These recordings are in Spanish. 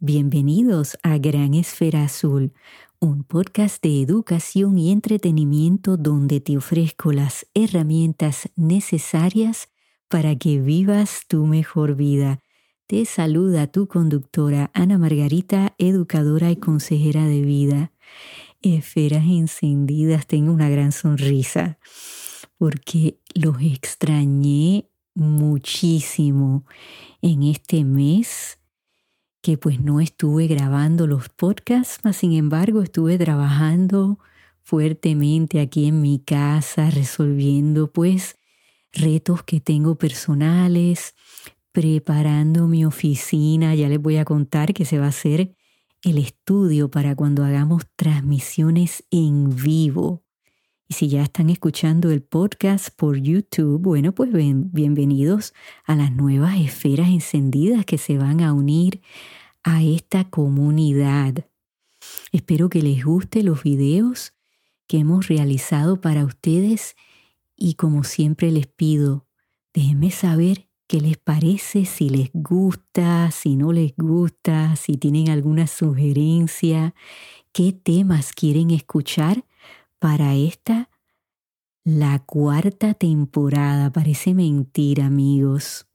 Bienvenidos a Gran Esfera Azul, un podcast de educación y entretenimiento donde te ofrezco las herramientas necesarias para que vivas tu mejor vida. Te saluda tu conductora Ana Margarita, educadora y consejera de vida. Esferas encendidas, tengo una gran sonrisa porque los extrañé muchísimo en este mes que pues no estuve grabando los podcasts, mas sin embargo estuve trabajando fuertemente aquí en mi casa, resolviendo pues retos que tengo personales, preparando mi oficina, ya les voy a contar que se va a hacer el estudio para cuando hagamos transmisiones en vivo. Y si ya están escuchando el podcast por YouTube, bueno, pues bienvenidos a las nuevas esferas encendidas que se van a unir a esta comunidad. Espero que les guste los videos que hemos realizado para ustedes y como siempre les pido, déjenme saber qué les parece, si les gusta, si no les gusta, si tienen alguna sugerencia, qué temas quieren escuchar para esta, la cuarta temporada. Parece mentira, amigos,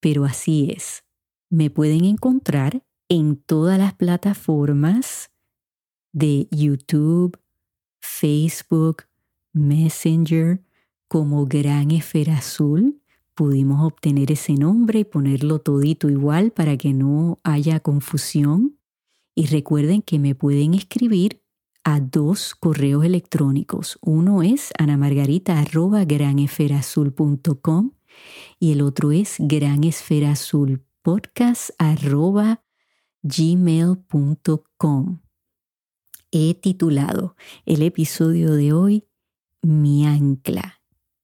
pero así es. Me pueden encontrar en todas las plataformas de YouTube, Facebook, Messenger, como Gran Esfera Azul. Pudimos obtener ese nombre y ponerlo todito igual para que no haya confusión. Y recuerden que me pueden escribir a dos correos electrónicos. Uno es anamargarita.granesferazul.com y el otro es granesferazulpodcast.gmail.com. He titulado el episodio de hoy Mi ancla.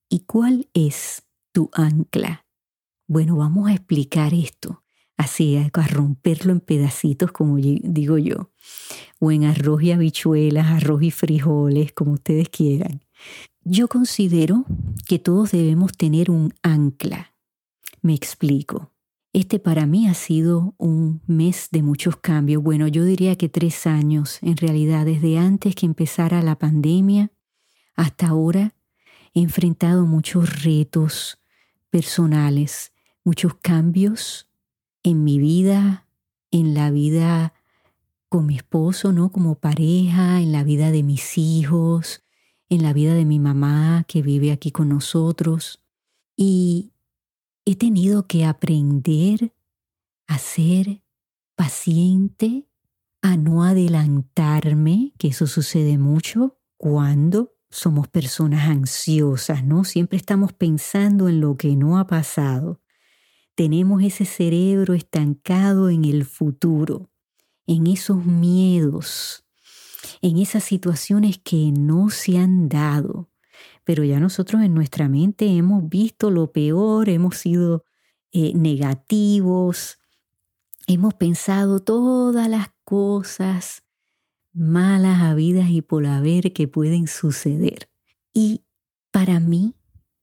¿Y cuál es tu ancla? Bueno, vamos a explicar esto así, a romperlo en pedacitos, como digo yo, o en arroz y habichuelas, arroz y frijoles, como ustedes quieran. Yo considero que todos debemos tener un ancla. Me explico. Este para mí ha sido un mes de muchos cambios. Bueno, yo diría que tres años, en realidad, desde antes que empezara la pandemia hasta ahora, he enfrentado muchos retos personales, muchos cambios en mi vida, en la vida con mi esposo, ¿no? Como pareja, en la vida de mis hijos, en la vida de mi mamá que vive aquí con nosotros. Y he tenido que aprender a ser paciente, a no adelantarme, que eso sucede mucho cuando somos personas ansiosas, ¿no? Siempre estamos pensando en lo que no ha pasado tenemos ese cerebro estancado en el futuro, en esos miedos, en esas situaciones que no se han dado. Pero ya nosotros en nuestra mente hemos visto lo peor, hemos sido eh, negativos, hemos pensado todas las cosas malas, habidas y por haber que pueden suceder. Y para mí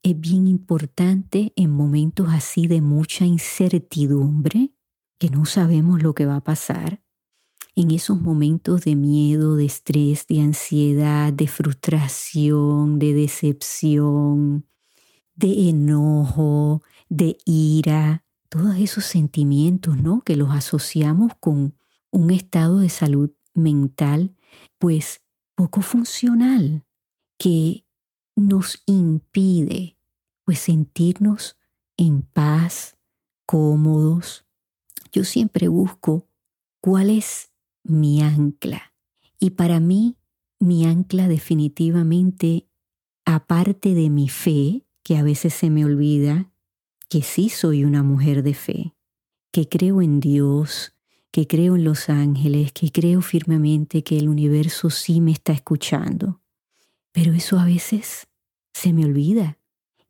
es bien importante en momentos así de mucha incertidumbre, que no sabemos lo que va a pasar, en esos momentos de miedo, de estrés, de ansiedad, de frustración, de decepción, de enojo, de ira, todos esos sentimientos, ¿no? Que los asociamos con un estado de salud mental, pues poco funcional, que nos impide pues sentirnos en paz, cómodos. Yo siempre busco cuál es mi ancla. Y para mí, mi ancla definitivamente, aparte de mi fe, que a veces se me olvida, que sí soy una mujer de fe, que creo en Dios, que creo en los ángeles, que creo firmemente que el universo sí me está escuchando. Pero eso a veces se me olvida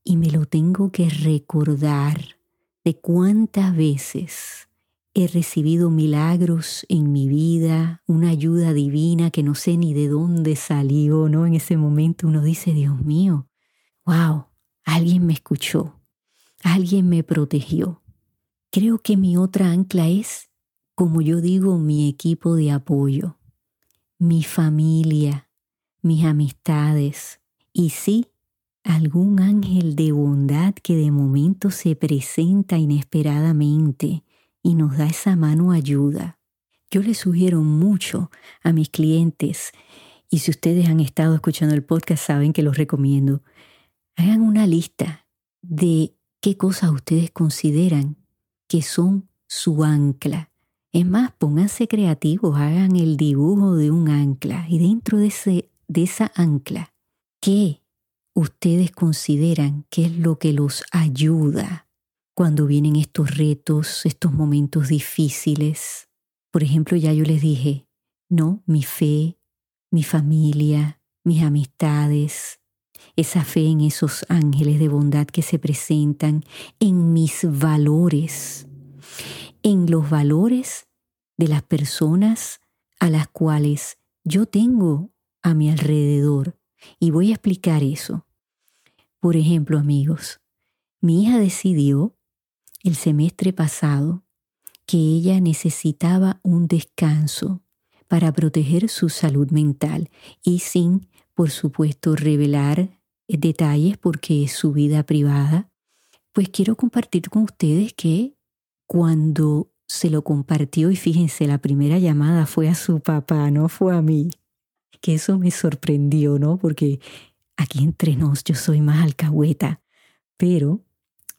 y me lo tengo que recordar de cuántas veces he recibido milagros en mi vida, una ayuda divina que no sé ni de dónde salió, ¿no? En ese momento uno dice, Dios mío, wow, alguien me escuchó, alguien me protegió. Creo que mi otra ancla es, como yo digo, mi equipo de apoyo, mi familia, mis amistades y sí, algún ángel de bondad que de momento se presenta inesperadamente y nos da esa mano ayuda. Yo les sugiero mucho a mis clientes, y si ustedes han estado escuchando el podcast saben que los recomiendo, hagan una lista de qué cosas ustedes consideran que son su ancla. Es más, pónganse creativos, hagan el dibujo de un ancla y dentro de, ese, de esa ancla, ¿qué ustedes consideran que es lo que los ayuda cuando vienen estos retos, estos momentos difíciles. Por ejemplo, ya yo les dije, no, mi fe, mi familia, mis amistades, esa fe en esos ángeles de bondad que se presentan, en mis valores, en los valores de las personas a las cuales yo tengo a mi alrededor. Y voy a explicar eso. Por ejemplo, amigos, mi hija decidió el semestre pasado que ella necesitaba un descanso para proteger su salud mental y sin, por supuesto, revelar detalles porque es su vida privada, pues quiero compartir con ustedes que cuando se lo compartió, y fíjense, la primera llamada fue a su papá, no fue a mí, que eso me sorprendió, ¿no? Porque aquí entre nos yo soy más alcahueta, pero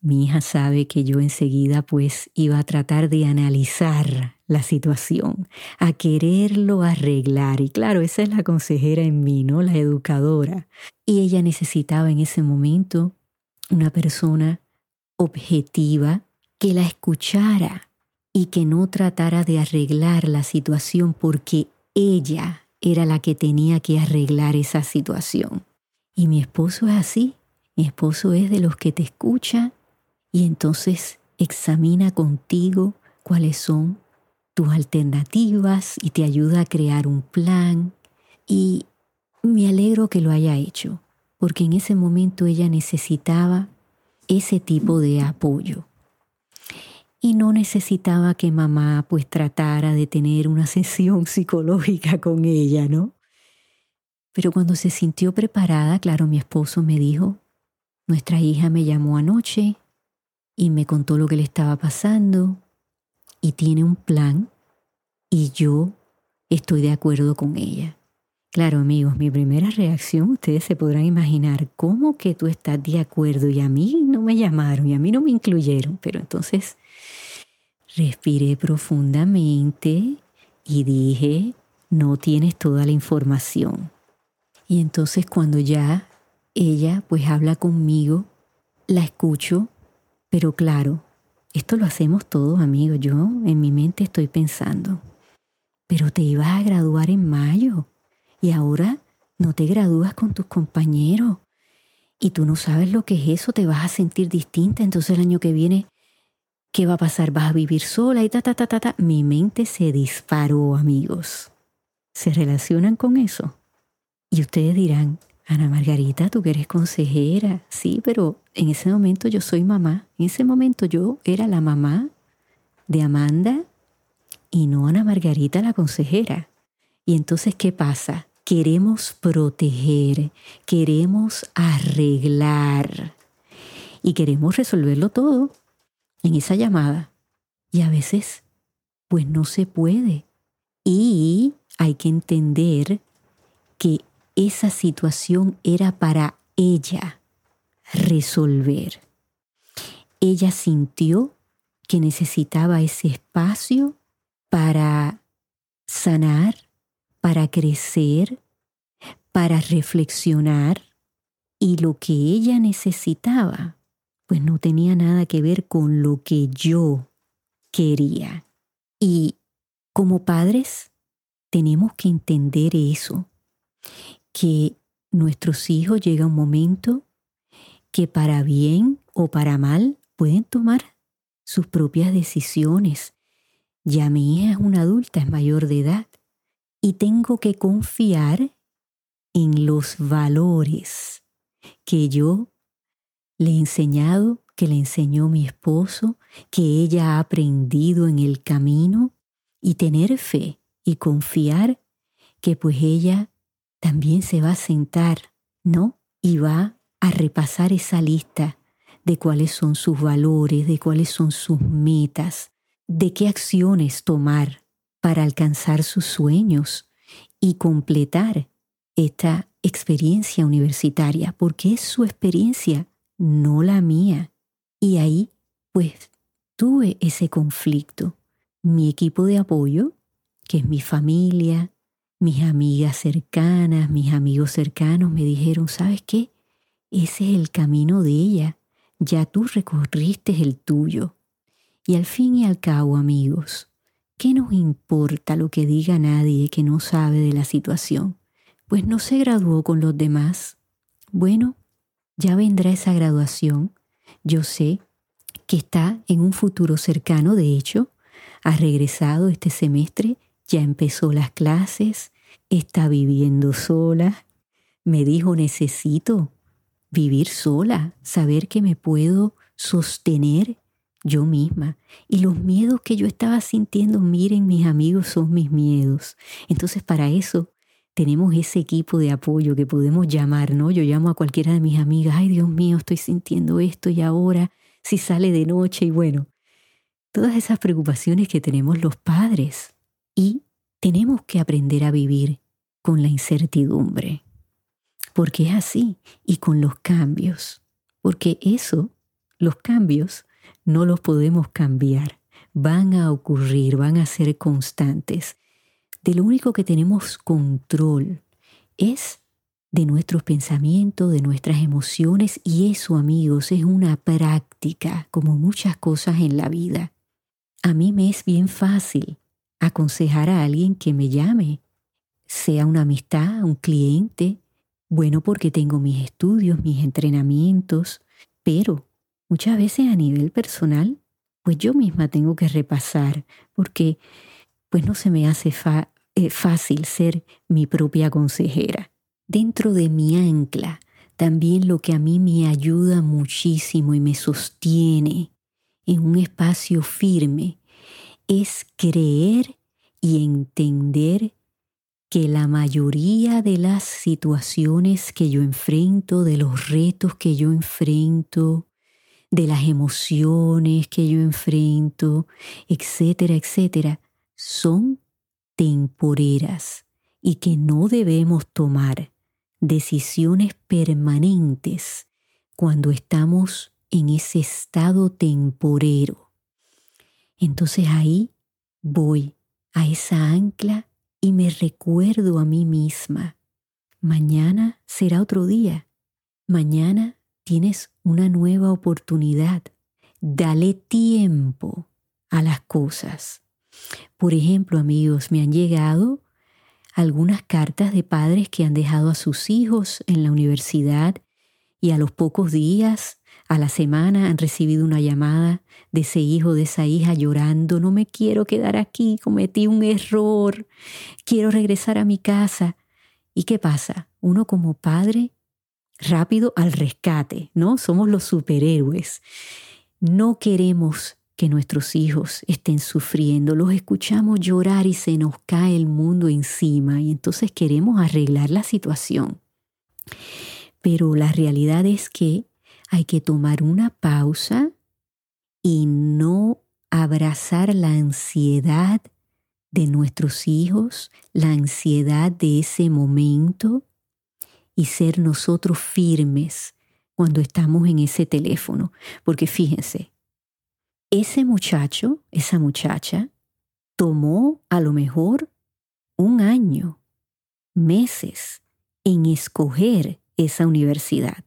mi hija sabe que yo enseguida pues iba a tratar de analizar la situación, a quererlo arreglar. Y claro, esa es la consejera en mí, ¿no? La educadora. Y ella necesitaba en ese momento una persona objetiva que la escuchara y que no tratara de arreglar la situación porque ella era la que tenía que arreglar esa situación. Y mi esposo es así. Mi esposo es de los que te escucha y entonces examina contigo cuáles son tus alternativas y te ayuda a crear un plan. Y me alegro que lo haya hecho, porque en ese momento ella necesitaba ese tipo de apoyo. Y no necesitaba que mamá pues tratara de tener una sesión psicológica con ella, ¿no? Pero cuando se sintió preparada, claro, mi esposo me dijo, nuestra hija me llamó anoche y me contó lo que le estaba pasando y tiene un plan y yo estoy de acuerdo con ella. Claro, amigos, mi primera reacción, ustedes se podrán imaginar, ¿cómo que tú estás de acuerdo y a mí no me llamaron y a mí no me incluyeron? Pero entonces respiré profundamente y dije, no tienes toda la información. Y entonces cuando ya ella pues habla conmigo, la escucho, pero claro, esto lo hacemos todos amigos. Yo en mi mente estoy pensando, pero te ibas a graduar en mayo y ahora no te gradúas con tus compañeros y tú no sabes lo que es eso, te vas a sentir distinta, entonces el año que viene, ¿qué va a pasar? ¿Vas a vivir sola y ta, ta, ta, ta, ta? Mi mente se disparó, amigos. ¿Se relacionan con eso? Y ustedes dirán, Ana Margarita, tú que eres consejera, sí, pero en ese momento yo soy mamá. En ese momento yo era la mamá de Amanda y no Ana Margarita la consejera. Y entonces, ¿qué pasa? Queremos proteger, queremos arreglar y queremos resolverlo todo en esa llamada. Y a veces, pues no se puede. Y hay que entender que esa situación era para ella resolver. Ella sintió que necesitaba ese espacio para sanar, para crecer, para reflexionar y lo que ella necesitaba pues no tenía nada que ver con lo que yo quería. Y como padres tenemos que entender eso que nuestros hijos llega un momento que para bien o para mal pueden tomar sus propias decisiones. Ya mi hija es una adulta, es mayor de edad, y tengo que confiar en los valores que yo le he enseñado que le enseñó mi esposo, que ella ha aprendido en el camino y tener fe y confiar que pues ella también se va a sentar, ¿no? Y va a repasar esa lista de cuáles son sus valores, de cuáles son sus metas, de qué acciones tomar para alcanzar sus sueños y completar esta experiencia universitaria, porque es su experiencia, no la mía. Y ahí, pues, tuve ese conflicto. Mi equipo de apoyo, que es mi familia, mis amigas cercanas, mis amigos cercanos, me dijeron, ¿sabes qué? Ese es el camino de ella. Ya tú recorriste el tuyo. Y al fin y al cabo, amigos, ¿qué nos importa lo que diga nadie que no sabe de la situación? Pues no se graduó con los demás. Bueno, ya vendrá esa graduación. Yo sé que está en un futuro cercano, de hecho, ha regresado este semestre, ya empezó las clases, está viviendo sola. Me dijo, necesito vivir sola, saber que me puedo sostener yo misma. Y los miedos que yo estaba sintiendo, miren mis amigos, son mis miedos. Entonces para eso tenemos ese equipo de apoyo que podemos llamar, ¿no? Yo llamo a cualquiera de mis amigas, ay Dios mío, estoy sintiendo esto y ahora si sale de noche y bueno, todas esas preocupaciones que tenemos los padres y tenemos que aprender a vivir con la incertidumbre, porque es así, y con los cambios, porque eso, los cambios, no los podemos cambiar, van a ocurrir, van a ser constantes de lo único que tenemos control es de nuestros pensamientos, de nuestras emociones y eso amigos es una práctica como muchas cosas en la vida. A mí me es bien fácil aconsejar a alguien que me llame, sea una amistad, un cliente, bueno porque tengo mis estudios, mis entrenamientos, pero muchas veces a nivel personal, pues yo misma tengo que repasar porque pues no se me hace fácil ser mi propia consejera. Dentro de mi ancla, también lo que a mí me ayuda muchísimo y me sostiene en un espacio firme es creer y entender que la mayoría de las situaciones que yo enfrento, de los retos que yo enfrento, de las emociones que yo enfrento, etcétera, etcétera, son temporeras y que no debemos tomar decisiones permanentes cuando estamos en ese estado temporero. Entonces ahí voy a esa ancla y me recuerdo a mí misma, mañana será otro día, mañana tienes una nueva oportunidad, dale tiempo a las cosas. Por ejemplo, amigos, me han llegado algunas cartas de padres que han dejado a sus hijos en la universidad y a los pocos días, a la semana, han recibido una llamada de ese hijo, de esa hija llorando, no me quiero quedar aquí, cometí un error, quiero regresar a mi casa. ¿Y qué pasa? Uno como padre, rápido al rescate, ¿no? Somos los superhéroes. No queremos que nuestros hijos estén sufriendo, los escuchamos llorar y se nos cae el mundo encima y entonces queremos arreglar la situación. Pero la realidad es que hay que tomar una pausa y no abrazar la ansiedad de nuestros hijos, la ansiedad de ese momento y ser nosotros firmes cuando estamos en ese teléfono. Porque fíjense, ese muchacho, esa muchacha, tomó a lo mejor un año, meses en escoger esa universidad.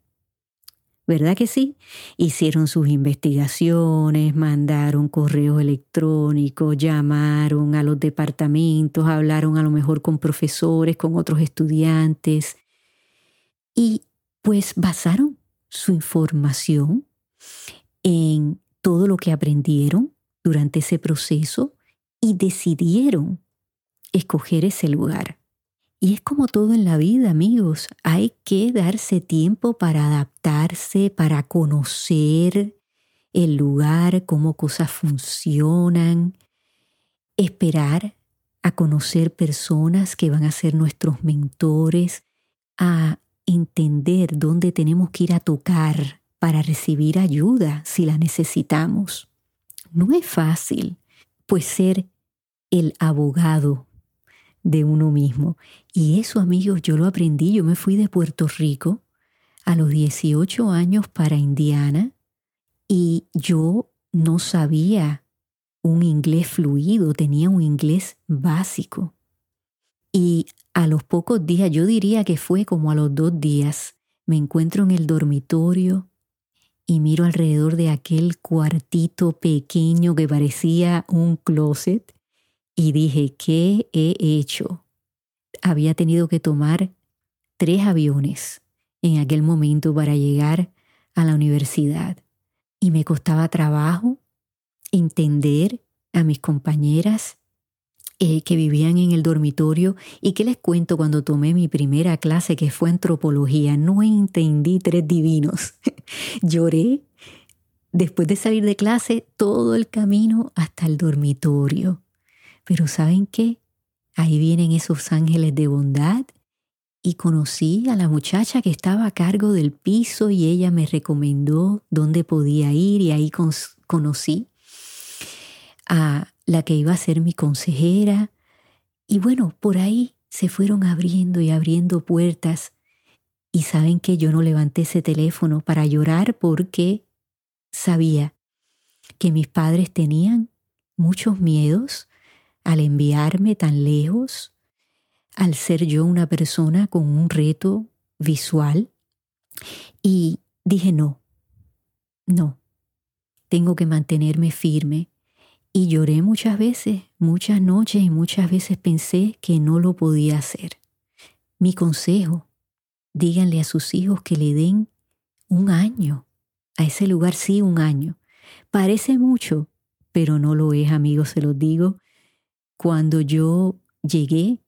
¿Verdad que sí? Hicieron sus investigaciones, mandaron correos electrónicos, llamaron a los departamentos, hablaron a lo mejor con profesores, con otros estudiantes y pues basaron su información en todo lo que aprendieron durante ese proceso y decidieron escoger ese lugar. Y es como todo en la vida, amigos, hay que darse tiempo para adaptarse, para conocer, el lugar, cómo cosas funcionan, esperar a conocer personas que van a ser nuestros mentores, a entender dónde tenemos que ir a tocar para recibir ayuda si la necesitamos. No es fácil, pues ser el abogado de uno mismo. Y eso, amigos, yo lo aprendí. Yo me fui de Puerto Rico a los 18 años para Indiana y yo no sabía un inglés fluido, tenía un inglés básico. Y a los pocos días, yo diría que fue como a los dos días, me encuentro en el dormitorio y miro alrededor de aquel cuartito pequeño que parecía un closet y dije, ¿qué he hecho? Había tenido que tomar tres aviones en aquel momento para llegar a la universidad y me costaba trabajo entender a mis compañeras eh, que vivían en el dormitorio y que les cuento cuando tomé mi primera clase que fue antropología. No entendí tres divinos. Lloré después de salir de clase todo el camino hasta el dormitorio. Pero ¿saben qué? Ahí vienen esos ángeles de bondad y conocí a la muchacha que estaba a cargo del piso y ella me recomendó dónde podía ir y ahí conocí a la que iba a ser mi consejera. Y bueno, por ahí se fueron abriendo y abriendo puertas. Y saben que yo no levanté ese teléfono para llorar porque sabía que mis padres tenían muchos miedos al enviarme tan lejos, al ser yo una persona con un reto visual. Y dije, no, no, tengo que mantenerme firme y lloré muchas veces, muchas noches y muchas veces pensé que no lo podía hacer. Mi consejo, díganle a sus hijos que le den un año. A ese lugar sí, un año. Parece mucho, pero no lo es, amigos, se los digo. Cuando yo llegué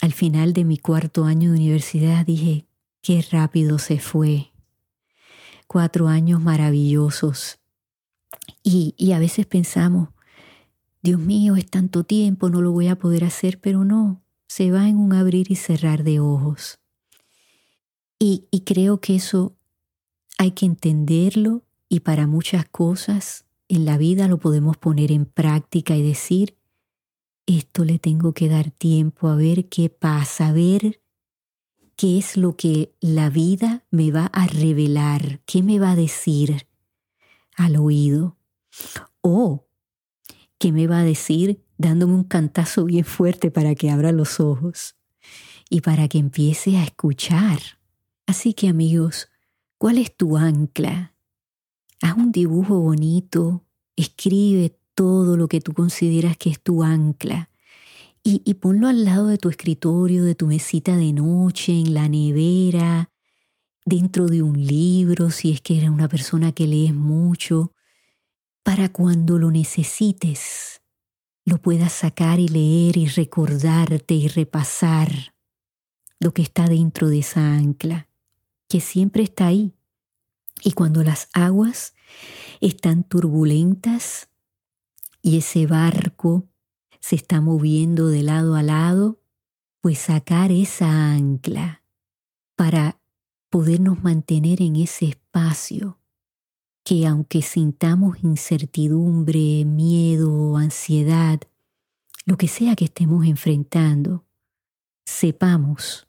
al final de mi cuarto año de universidad, dije, qué rápido se fue. Cuatro años maravillosos. Y, y a veces pensamos, Dios mío, es tanto tiempo, no lo voy a poder hacer, pero no, se va en un abrir y cerrar de ojos. Y, y creo que eso hay que entenderlo y para muchas cosas en la vida lo podemos poner en práctica y decir, esto le tengo que dar tiempo a ver qué pasa, a ver qué es lo que la vida me va a revelar, qué me va a decir al oído. O ¿Qué me va a decir dándome un cantazo bien fuerte para que abra los ojos y para que empiece a escuchar. Así que amigos, ¿cuál es tu ancla? Haz un dibujo bonito, escribe todo lo que tú consideras que es tu ancla y, ponlo al lado de tu escritorio, de tu mesita de noche, en la nevera, dentro de un libro, si es que eres una persona que lees mucho, para cuando lo necesites, lo puedas sacar y leer y recordarte y repasar lo que está dentro de esa ancla, que siempre está ahí. Y cuando las aguas están turbulentas y ese barco se está moviendo de lado a lado, pues sacar esa ancla para podernos mantener en ese espacio que aunque sintamos incertidumbre, miedo, ansiedad, lo que sea que estemos enfrentando, sepamos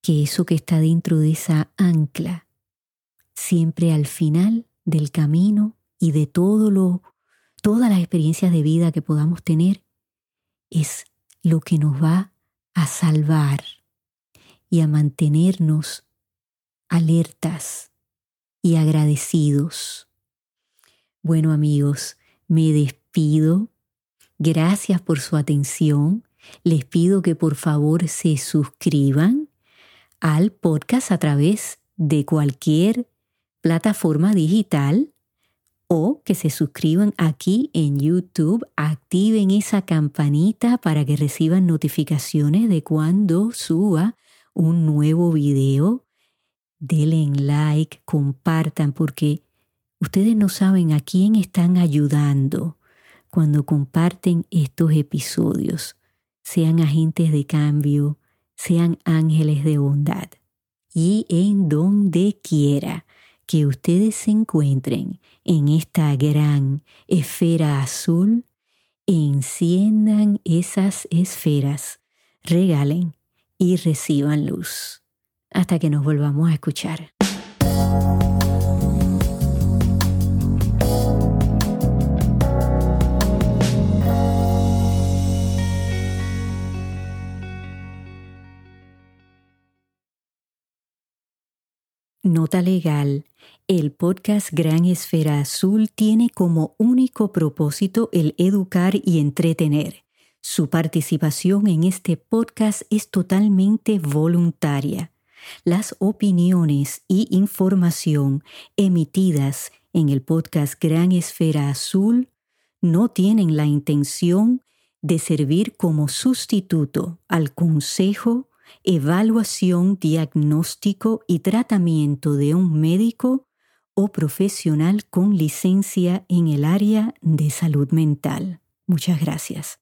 que eso que está dentro de esa ancla, siempre al final del camino y de todo lo, todas las experiencias de vida que podamos tener, es lo que nos va a salvar y a mantenernos alertas y agradecidos. Bueno amigos, me despido. Gracias por su atención. Les pido que por favor se suscriban al podcast a través de cualquier plataforma digital o que se suscriban aquí en YouTube, activen esa campanita para que reciban notificaciones de cuando suba un nuevo video. Denle like, compartan, porque Ustedes no saben a quién están ayudando cuando comparten estos episodios, sean agentes de cambio, sean ángeles de bondad. Y en donde quiera que ustedes se encuentren en esta gran esfera azul, enciendan esas esferas, regalen y reciban luz. Hasta que nos volvamos a escuchar. Nota legal. El podcast Gran Esfera Azul tiene como único propósito el educar y entretener. Su participación en este podcast es totalmente voluntaria. Las opiniones y información emitidas en el podcast Gran Esfera Azul no tienen la intención de servir como sustituto al consejo evaluación, diagnóstico y tratamiento de un médico o profesional con licencia en el área de salud mental. Muchas gracias.